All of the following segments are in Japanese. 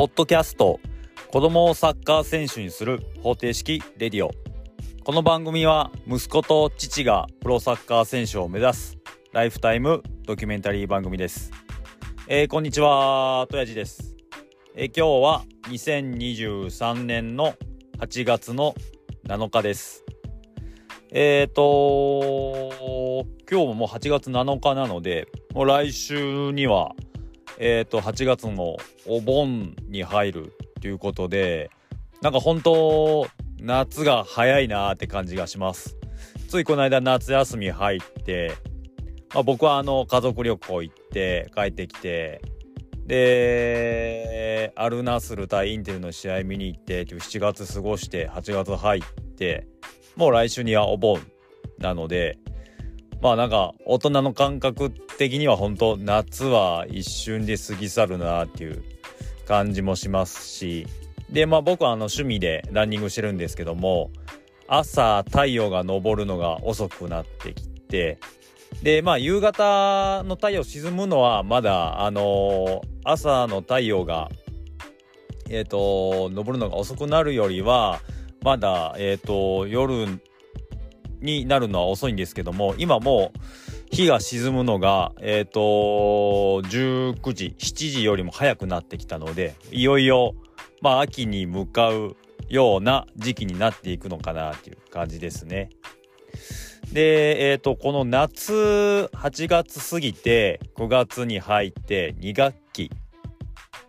ポッドキャスト子供をサッカー選手にする方程式レディオ。この番組は息子と父がプロサッカー選手を目指すライフタイムドキュメンタリー番組です、えー、こんにちはとやじです、えー、今日は2023年の8月の7日です。えっ、ー、と今日ももう8月7日なのでもう来週にはえ、ー、と、8月のお盆に入るっていうことで、なんか本当、夏が早いなーって感じがします。ついこの間夏休み入って、まあ、僕はあの家族旅行行って帰ってきて、で、アルナスル対インテルの試合見に行って、7月過ごして8月入って、もう来週にはお盆なので、まあなんか大人の感覚的には本当夏は一瞬で過ぎ去るなっていう感じもしますし。でまあ僕はあの趣味でランニングしてるんですけども朝太陽が昇るのが遅くなってきてでまあ夕方の太陽沈むのはまだあの、朝の太陽がえっ、と昇るのが遅くなるよりはまだえっ、と夜になるのは遅いんですけども今もう日が沈むのがえっ、ー、と19時7時よりも早くなってきたのでいよいよまあ秋に向かうような時期になっていくのかなっていう感じですね。で、えっ、ー、と、この夏、8月過ぎて、9月に入って2学期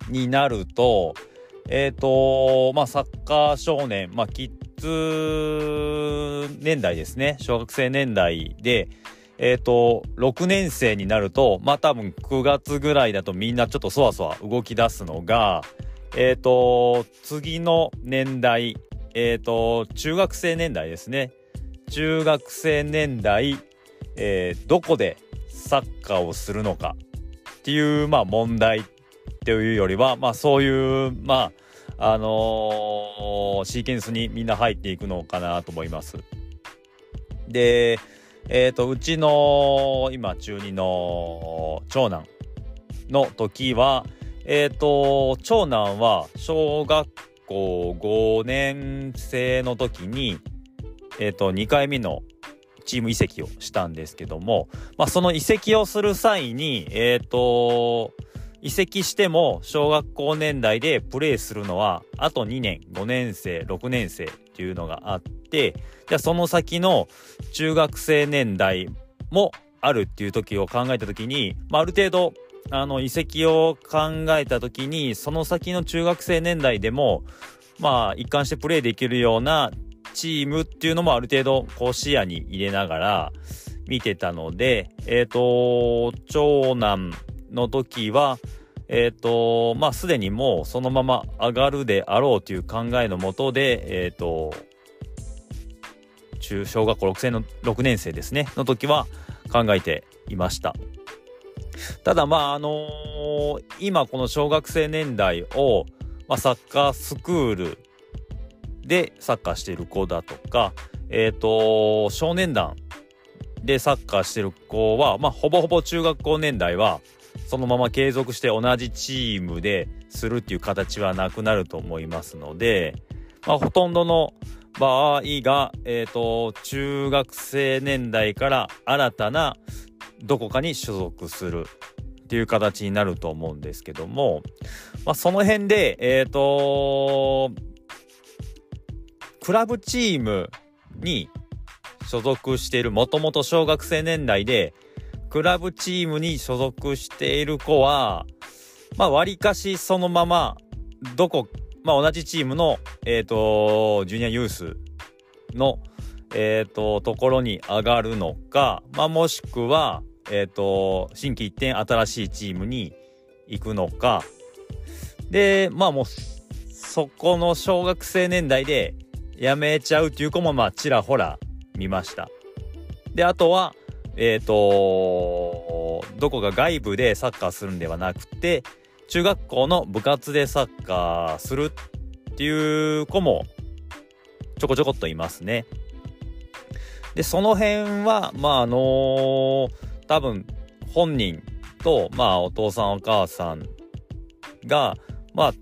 になると、えっ、ー、と、まあ、サッカー少年、まあ、キッ年代ですね。小学生年代で、えっ、ー、と、6年生になると、まあ多分9月ぐらいだとみんなちょっとそわそわ動き出すのが、えっ、ー、と、次の年代、えっ、ー、と、中学生年代ですね。中学生年代、え、どこでサッカーをするのかっていう、まあ問題っていうよりは、まあそういう、まあ、あのー、シーケンスにみんな入っていくのかなと思います。で、えっ、ー、と、うちの今中2の長男の時は、えっ、ー、と、長男は小学校5年生の時に、えっ、と、2回目のチーム移籍をしたんですけども、まあ、その移籍をする際に、えっ、と、移籍しても小学校年代でプレーするのはあと2年5年生6年生っていうのがあってじゃあその先の中学生年代もあるっていう時を考えた時に、まあ、ある程度あの移籍を考えた時にその先の中学生年代でもまあ一貫してプレーできるようなチームっていうのもある程度こう視野に入れながら見てたのでえっ、ー、と長男の時は、えっ、ー、と、まあ、すでにもうそのまま上がるであろうという考えのもとで、えっ、ー、と、中、小学校6年の、6年生ですね、の時は考えていました。ただ、まあ、あのー、今この小学生年代を、まあ、サッカースクールでサッカーしている子だとか、えっ、と、少年団でサッカーしてる子は、まあ、ほぼほぼ中学校年代は、そのまま継続して同じチームでするっていう形はなくなると思いますので、まあ、ほとんどの場合が、え、ー、と、中学生年代から新たなどこかに所属するっていう形になると思うんですけども、まあ、その辺で、えっ、ー、と、クラブチームに所属している、もともと小学生年代で、クラブチームに所属している子は、まあ、割かしそのまま、どこ、まあ、同じチームの、えっ、ー、と、ジュニアユースの、えっ、ー、と、ところに上がるのか、まあ、もしくは、えっ、ー、と、新規一点新しいチームに行くのか、で、まあもう、そこの小学生年代で辞めちゃうっていう子も、まあ、ちらほら見ました。で、あとは、えっ、ー、と、どこか外部でサッカーするんではなくて、中学校の部活でサッカーするっていう子もちょこちょこっといますね。で、その辺は、まあ、あのー、多分本人と、まあ、お父さんお母さんが、まあ、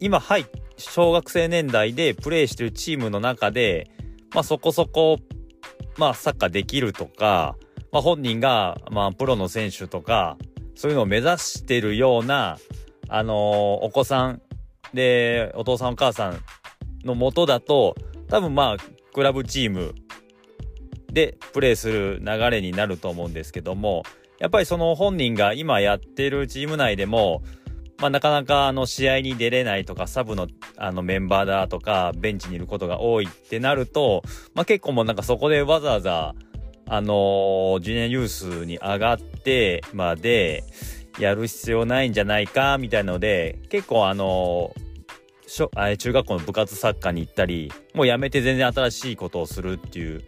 今、はい、小学生年代でプレーしてるチームの中で、まあそこそこ、まあサッカーできるとか、まあ本人が、まあプロの選手とか、そういうのを目指してるような、あのー、お子さんで、お父さんお母さんのもとだと、多分まあ、クラブチームでプレーする流れになると思うんですけども、やっぱりその本人が今やってるチーム内でも、まあ、なかなかあの試合に出れないとか、サブのあのメンバーだとか、ベンチにいることが多いってなると、まあ、結構もうなんかそこでわざわざ、あのー、ジュニアユースに上がってまでやる必要ないんじゃないか、みたいので、結構あのーしょ中学校の部活サッカーに行ったり、もうやめて全然新しいことをするっていう、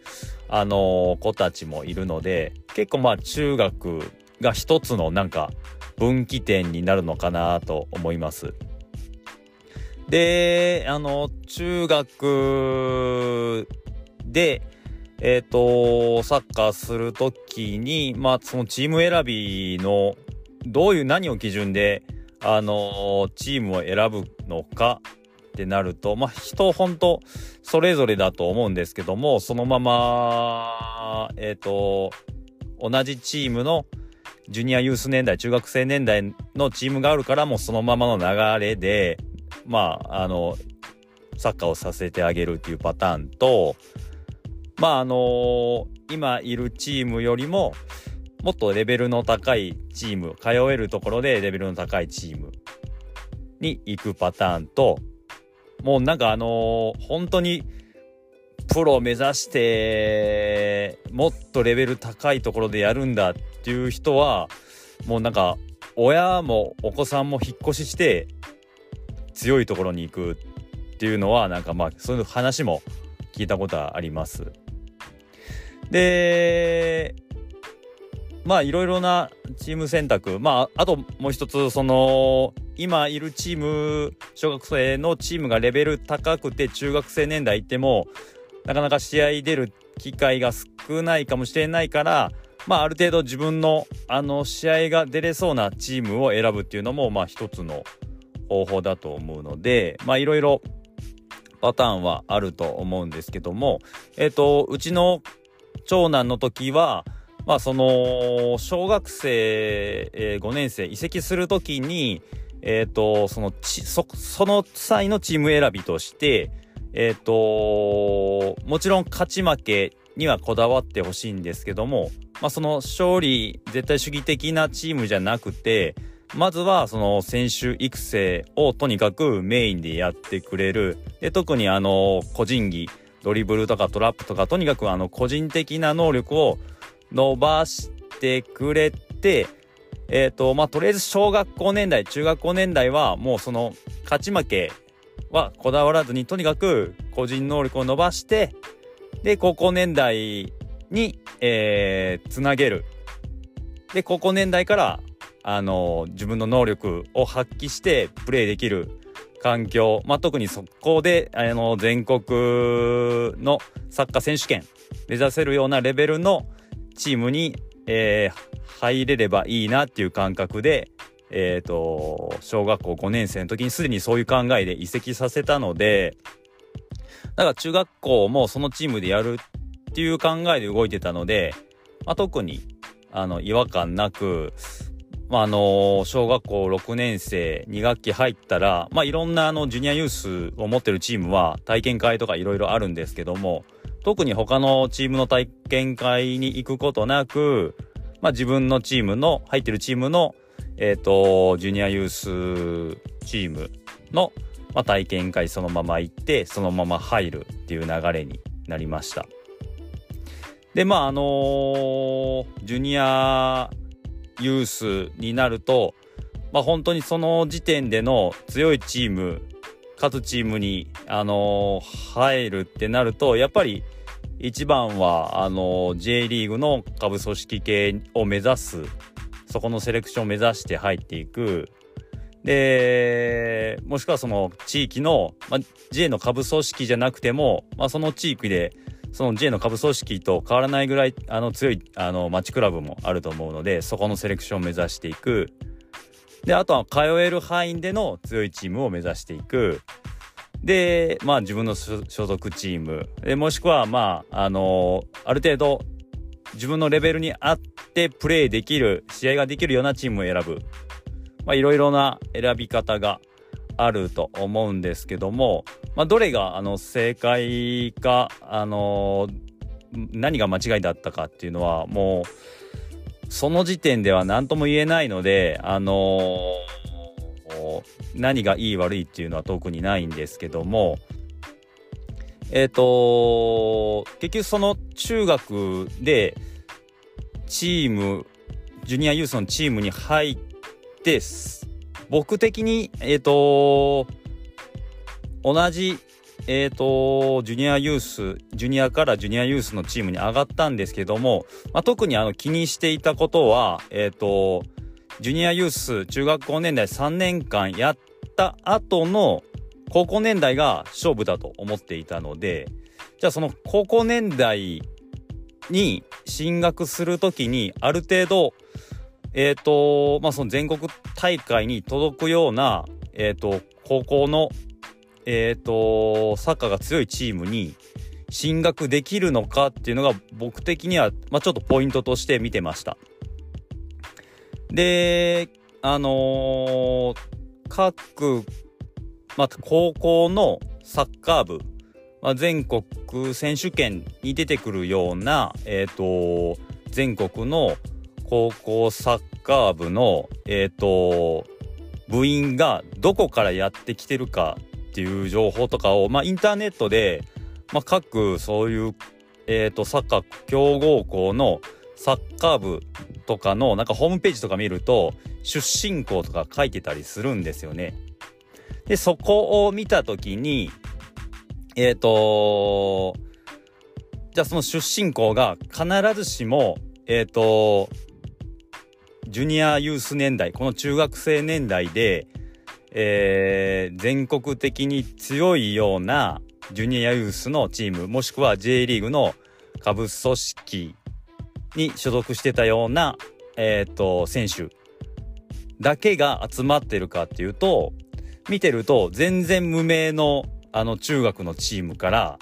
あのー、子たちもいるので、結構まあ中学が一つのなんか分岐点になるのかなと思います。で、あの、中学で、えっ、ー、と、サッカーするときに、まあ、そのチーム選びの、どういう何を基準で、あのチームを選ぶのかってなると、まあ、人本当それぞれだと思うんですけども、そのまま、えっ、ー、と、同じチームのジュニアユース年代、中学生年代のチームがあるからもうそのままの流れで、まあ、あの、サッカーをさせてあげるっていうパターンと、まあ、あの今いるチームよりも、もっとレベルの高いチーム、通えるところでレベルの高いチームに行くパターンと、もうなんかあのー、本当にプロを目指してもっとレベル高いところでやるんだっていう人はもうなんか親もお子さんも引っ越しして強いところに行くっていうのはなんかまあそういう話も聞いたことはあります。でまあいろいろなチーム選択まああともう一つその今いるチーム小学生のチームがレベル高くて中学生年代行ってもなかなか試合出る機会が少ないかもしれないからまあある程度自分のあの試合が出れそうなチームを選ぶっていうのもまあ一つの方法だと思うのでまあいろいろパターンはあると思うんですけどもえっ、ー、とうちの長男の時はまあその小学生、え、5年生移籍する時にえっ、ー、とそのちそその際のチーム選びとしてえっ、ー、ともちろん勝ち負けにはこだわってほしいんですけども、まあ、その勝利絶対主義的なチームじゃなくてまずはその選手育成をとにかくメインでやってくれるで特にあの個人技ドリブルとかトラップとかとにかくあの個人的な能力を伸ばしてくれて、えっ、ー、と、まあ、とりあえず小学校年代、中学校年代はもうその勝ち負けはこだわらずに、とにかく個人能力を伸ばして、で、高校年代に、えー、つなげる。で、高校年代から、あの自分の能力を発揮してプレーできる環境、まあ、特にそこで、あの全国のサッカー選手権目指せるようなレベルのチームに、えー、入れればいいなっていう感覚で、えっ、ー、と、小学校5年生の時にすでにそういう考えで移籍させたので、だから中学校もそのチームでやるっていう考えで動いてたので、まあ、特に、あの、違和感なく、まあ、あの小学校6年生2学期入ったら、まあ、いろんなあの、ジュニアユースを持ってるチームは体験会とかいろいろあるんですけども、特に他のチームの体験会に行くことなく、まあ、自分のチームの、入ってるチームの、えっ、ー、と、ジュニアユースチームの、まあ、体験会そのまま行って、そのまま入るっていう流れになりました。で、まあ、あのー、ジュニアユースになると、まあ、本当にその時点での強いチーム、勝つチームに、あのー、入るってなると、やっぱり一番は、あの、J リーグの下部組織系を目指す、そこのセレクションを目指して入っていく。で、もしくはその地域の、まあ、J の下部組織じゃなくても、まあ、その地域で、その J の下部組織と変わらないぐらい、あの、強い、あの、街クラブもあると思うので、そこのセレクションを目指していく。で、あとは通える範囲での強いチームを目指していく。で、まあ自分の所属チーム。で、もしくは、まあ、あの、ある程度自分のレベルに合ってプレーできる、試合ができるようなチームを選ぶ。まあいろいろな選び方があると思うんですけども、まあどれがあの正解か、あの、何が間違いだったかっていうのはもう、その時点では何とも言えないので、あのー、何がいい悪いっていうのは特にないんですけども、えっ、ー、と結局その中学でチーム、ジュニアユースのチームに入って、僕的に、えっ、ー、と同じ、えっ、ー、と、ジュニアユース、ジュニアからジュニアユースのチームに上がったんですけども、まあ、特にあの気にしていたことは、えっ、ー、と、ジュニアユース中学校年代3年間やった後の高校年代が勝負だと思っていたので、じゃあその高校年代に進学するときにある程度、えっ、ー、と、まあ、その全国大会に届くような、えっ、ー、と、高校の、えっ、ー、と、サッカーが強いチームに進学できるのかっていうのが僕的には、まあ、ちょっとポイントとして見てました。で、あの各まあ、高校のサッカー部、まあ、全国選手権に出てくるような、えっ、ー、と、全国の高校サッカー部の、えっ、ー、と、部員がどこからやってきてるかっていう情報とかを、まあ、インターネットで、まあ、各そういう、えっ、ー、と、サッカー強豪校のサッカー部とかのなんかホームページとか見ると出身校とか書いてたりするんですよね。で、そこを見たときに、えっ、ー、とじゃあその出身校が必ずしも、えっ、ー、とジュニアユース年代、この中学生年代で、えー、全国的に強いようなジュニアユースのチーム、もしくは J リーグの下部組織に所属してたような、えっ、ー、と、選手だけが集まってるかっていうと、見てると全然無名のあの中学のチームから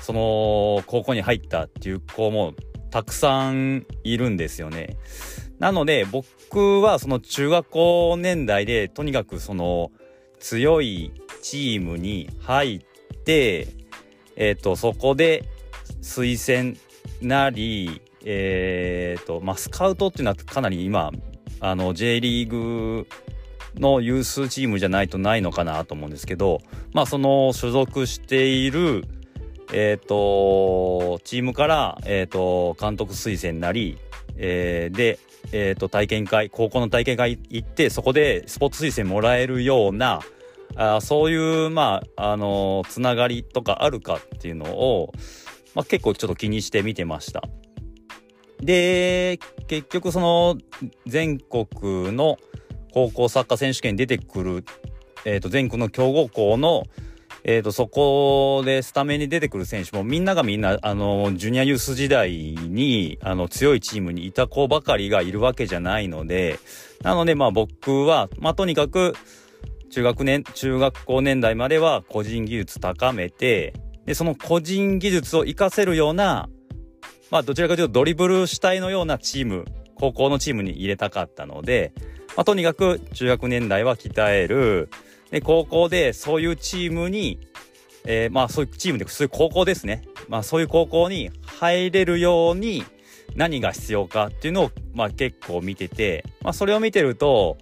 その高校に入ったっていう子もたくさんいるんですよね。なので僕はその中学校年代でとにかくその強いチームに入ってえっ、ー、とそこで推薦なりえっ、ー、とまあスカウトっていうのはかなり今あの J リーグの有数チームじゃないとないのかなと思うんですけど、まあその所属している、えっ、ー、と、チームから、えっ、ー、と、監督推薦なり、えー、で、えっ、と、体験会、高校の体験会行って、そこでスポーツ推薦もらえるような、あそういう、まあ、あのつながりとかあるかっていうのを、まあ、結構ちょっと気にして見てました。で、結局その全国の、高校サッカー選手権に出てくる、えー、と全国の強豪校の、えー、とそこでスタメンに出てくる選手もみんながみんなあのジュニアユース時代にあの強いチームにいた子ばかりがいるわけじゃないのでなのでまあ僕は、まあ、とにかく中学年中学校年代までは個人技術高めてでその個人技術を活かせるようなまあどちらかというとドリブル主体のようなチーム高校のチームに入れたかったのでまあ、とにかく中学年代は鍛える。で、高校でそういうチームに、えー、まあそういうチームで、そういう高校ですね。まあそういう高校に入れるように何が必要かっていうのを、まあ結構見てて、まあそれを見てると、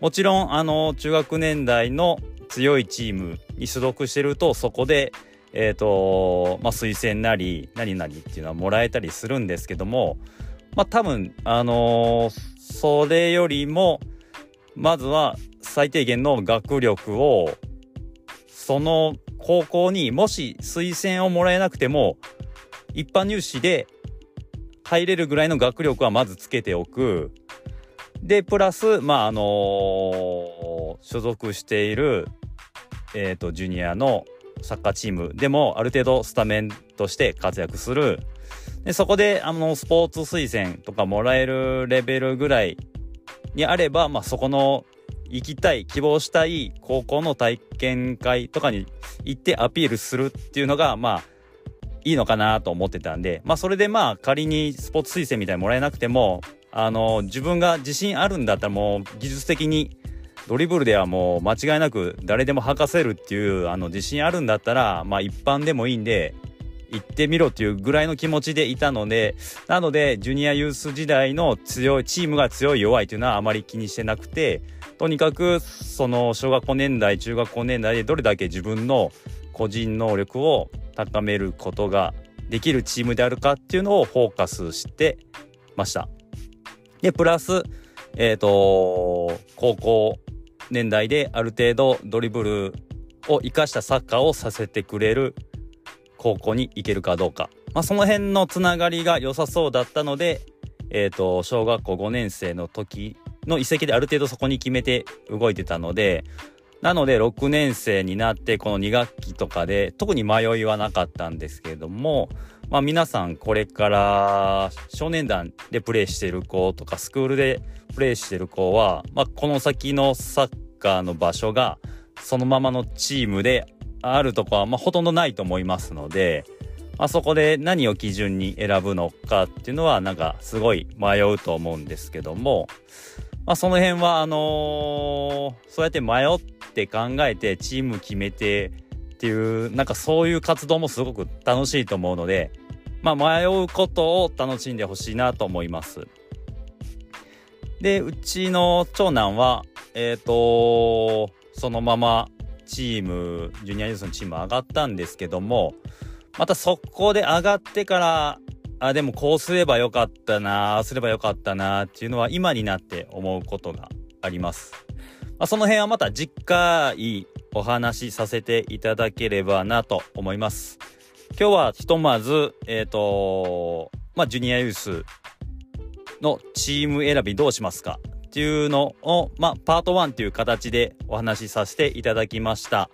もちろんあの中学年代の強いチームに所属してるとそこでえっ、ー、とまあ推薦なり何々っていうのはもらえたりするんですけどもまあ多分あのーそれよりも、まずは最低限の学力を、その高校にもし推薦をもらえなくても、一般入試で入れるぐらいの学力はまずつけておく。で、プラス、まあ、あのー、所属している、えっ、ー、と、ジュニアのサッカーチームでもある程度スタメンとして活躍する。で、そこで、あの、スポーツ推薦とかもらえるレベルぐらいにあれば、まあ、そこの行きたい、希望したい高校の体験会とかに行ってアピールするっていうのが、まあ、いいのかなと思ってたんで、まあ、それでまあ、仮にスポーツ推薦みたいにもらえなくても、あの、自分が自信あるんだったらもう、技術的に、ドリブルではもう間違いなく誰でも履かせるっていうあの自信あるんだったら、まあ一般でもいいんで、行ってみろっていうぐらいの気持ちでいたので、なので、ジュニアユース時代の強い、チームが強い弱いというのはあまり気にしてなくて、とにかく、その、小学校年代、中学校年代でどれだけ自分の個人能力を高めることができるチームであるかっていうのをフォーカスしてました。で、プラス、えっ、ー、と、高校年代である程度ドリブルを活かしたサッカーをさせてくれる高校に行けるかどうか。まあ、その辺のつながりが良さそうだったので、えっ、ー、と、小学校5年生の時の移籍である程度そこに決めて動いてたので、なので6年生になってこの2学期とかで特に迷いはなかったんですけれども、まあ皆さんこれから少年団でプレーしてる子とかスクールでプレーしてる子は、まあこの先のサッカーの場所がそのままのチームであるとこは、まあ、ほとんどないと思いますので、まあ、そこで何を基準に選ぶのかっていうのはなんかすごい迷うと思うんですけども、まあ、その辺はあのー、そうやって迷って考えてチーム決めてっていうなんかそういう活動もすごく楽しいと思うので、まあ、迷うことを楽しんでほしいなと思います。でうちの長男はえっ、ー、とそのままチーム、ジュニアユースのチーム上がったんですけども、また速攻で上がってから、あ、でもこうすればよかったな、あすればよかったなっていうのは今になって思うことがあります。まあ、その辺はまた次回お話しさせていただければなと思います。今日はひとまず、えっ、ー、と、まあ、ジュニアユースのチーム選びどうしますかっていうのを、まあ、パート1という形でお話しさせていただきました。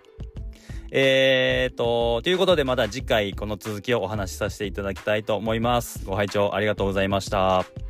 えーと、ということでまた次回この続きをお話しさせていただきたいと思います。ご拝聴ありがとうございました。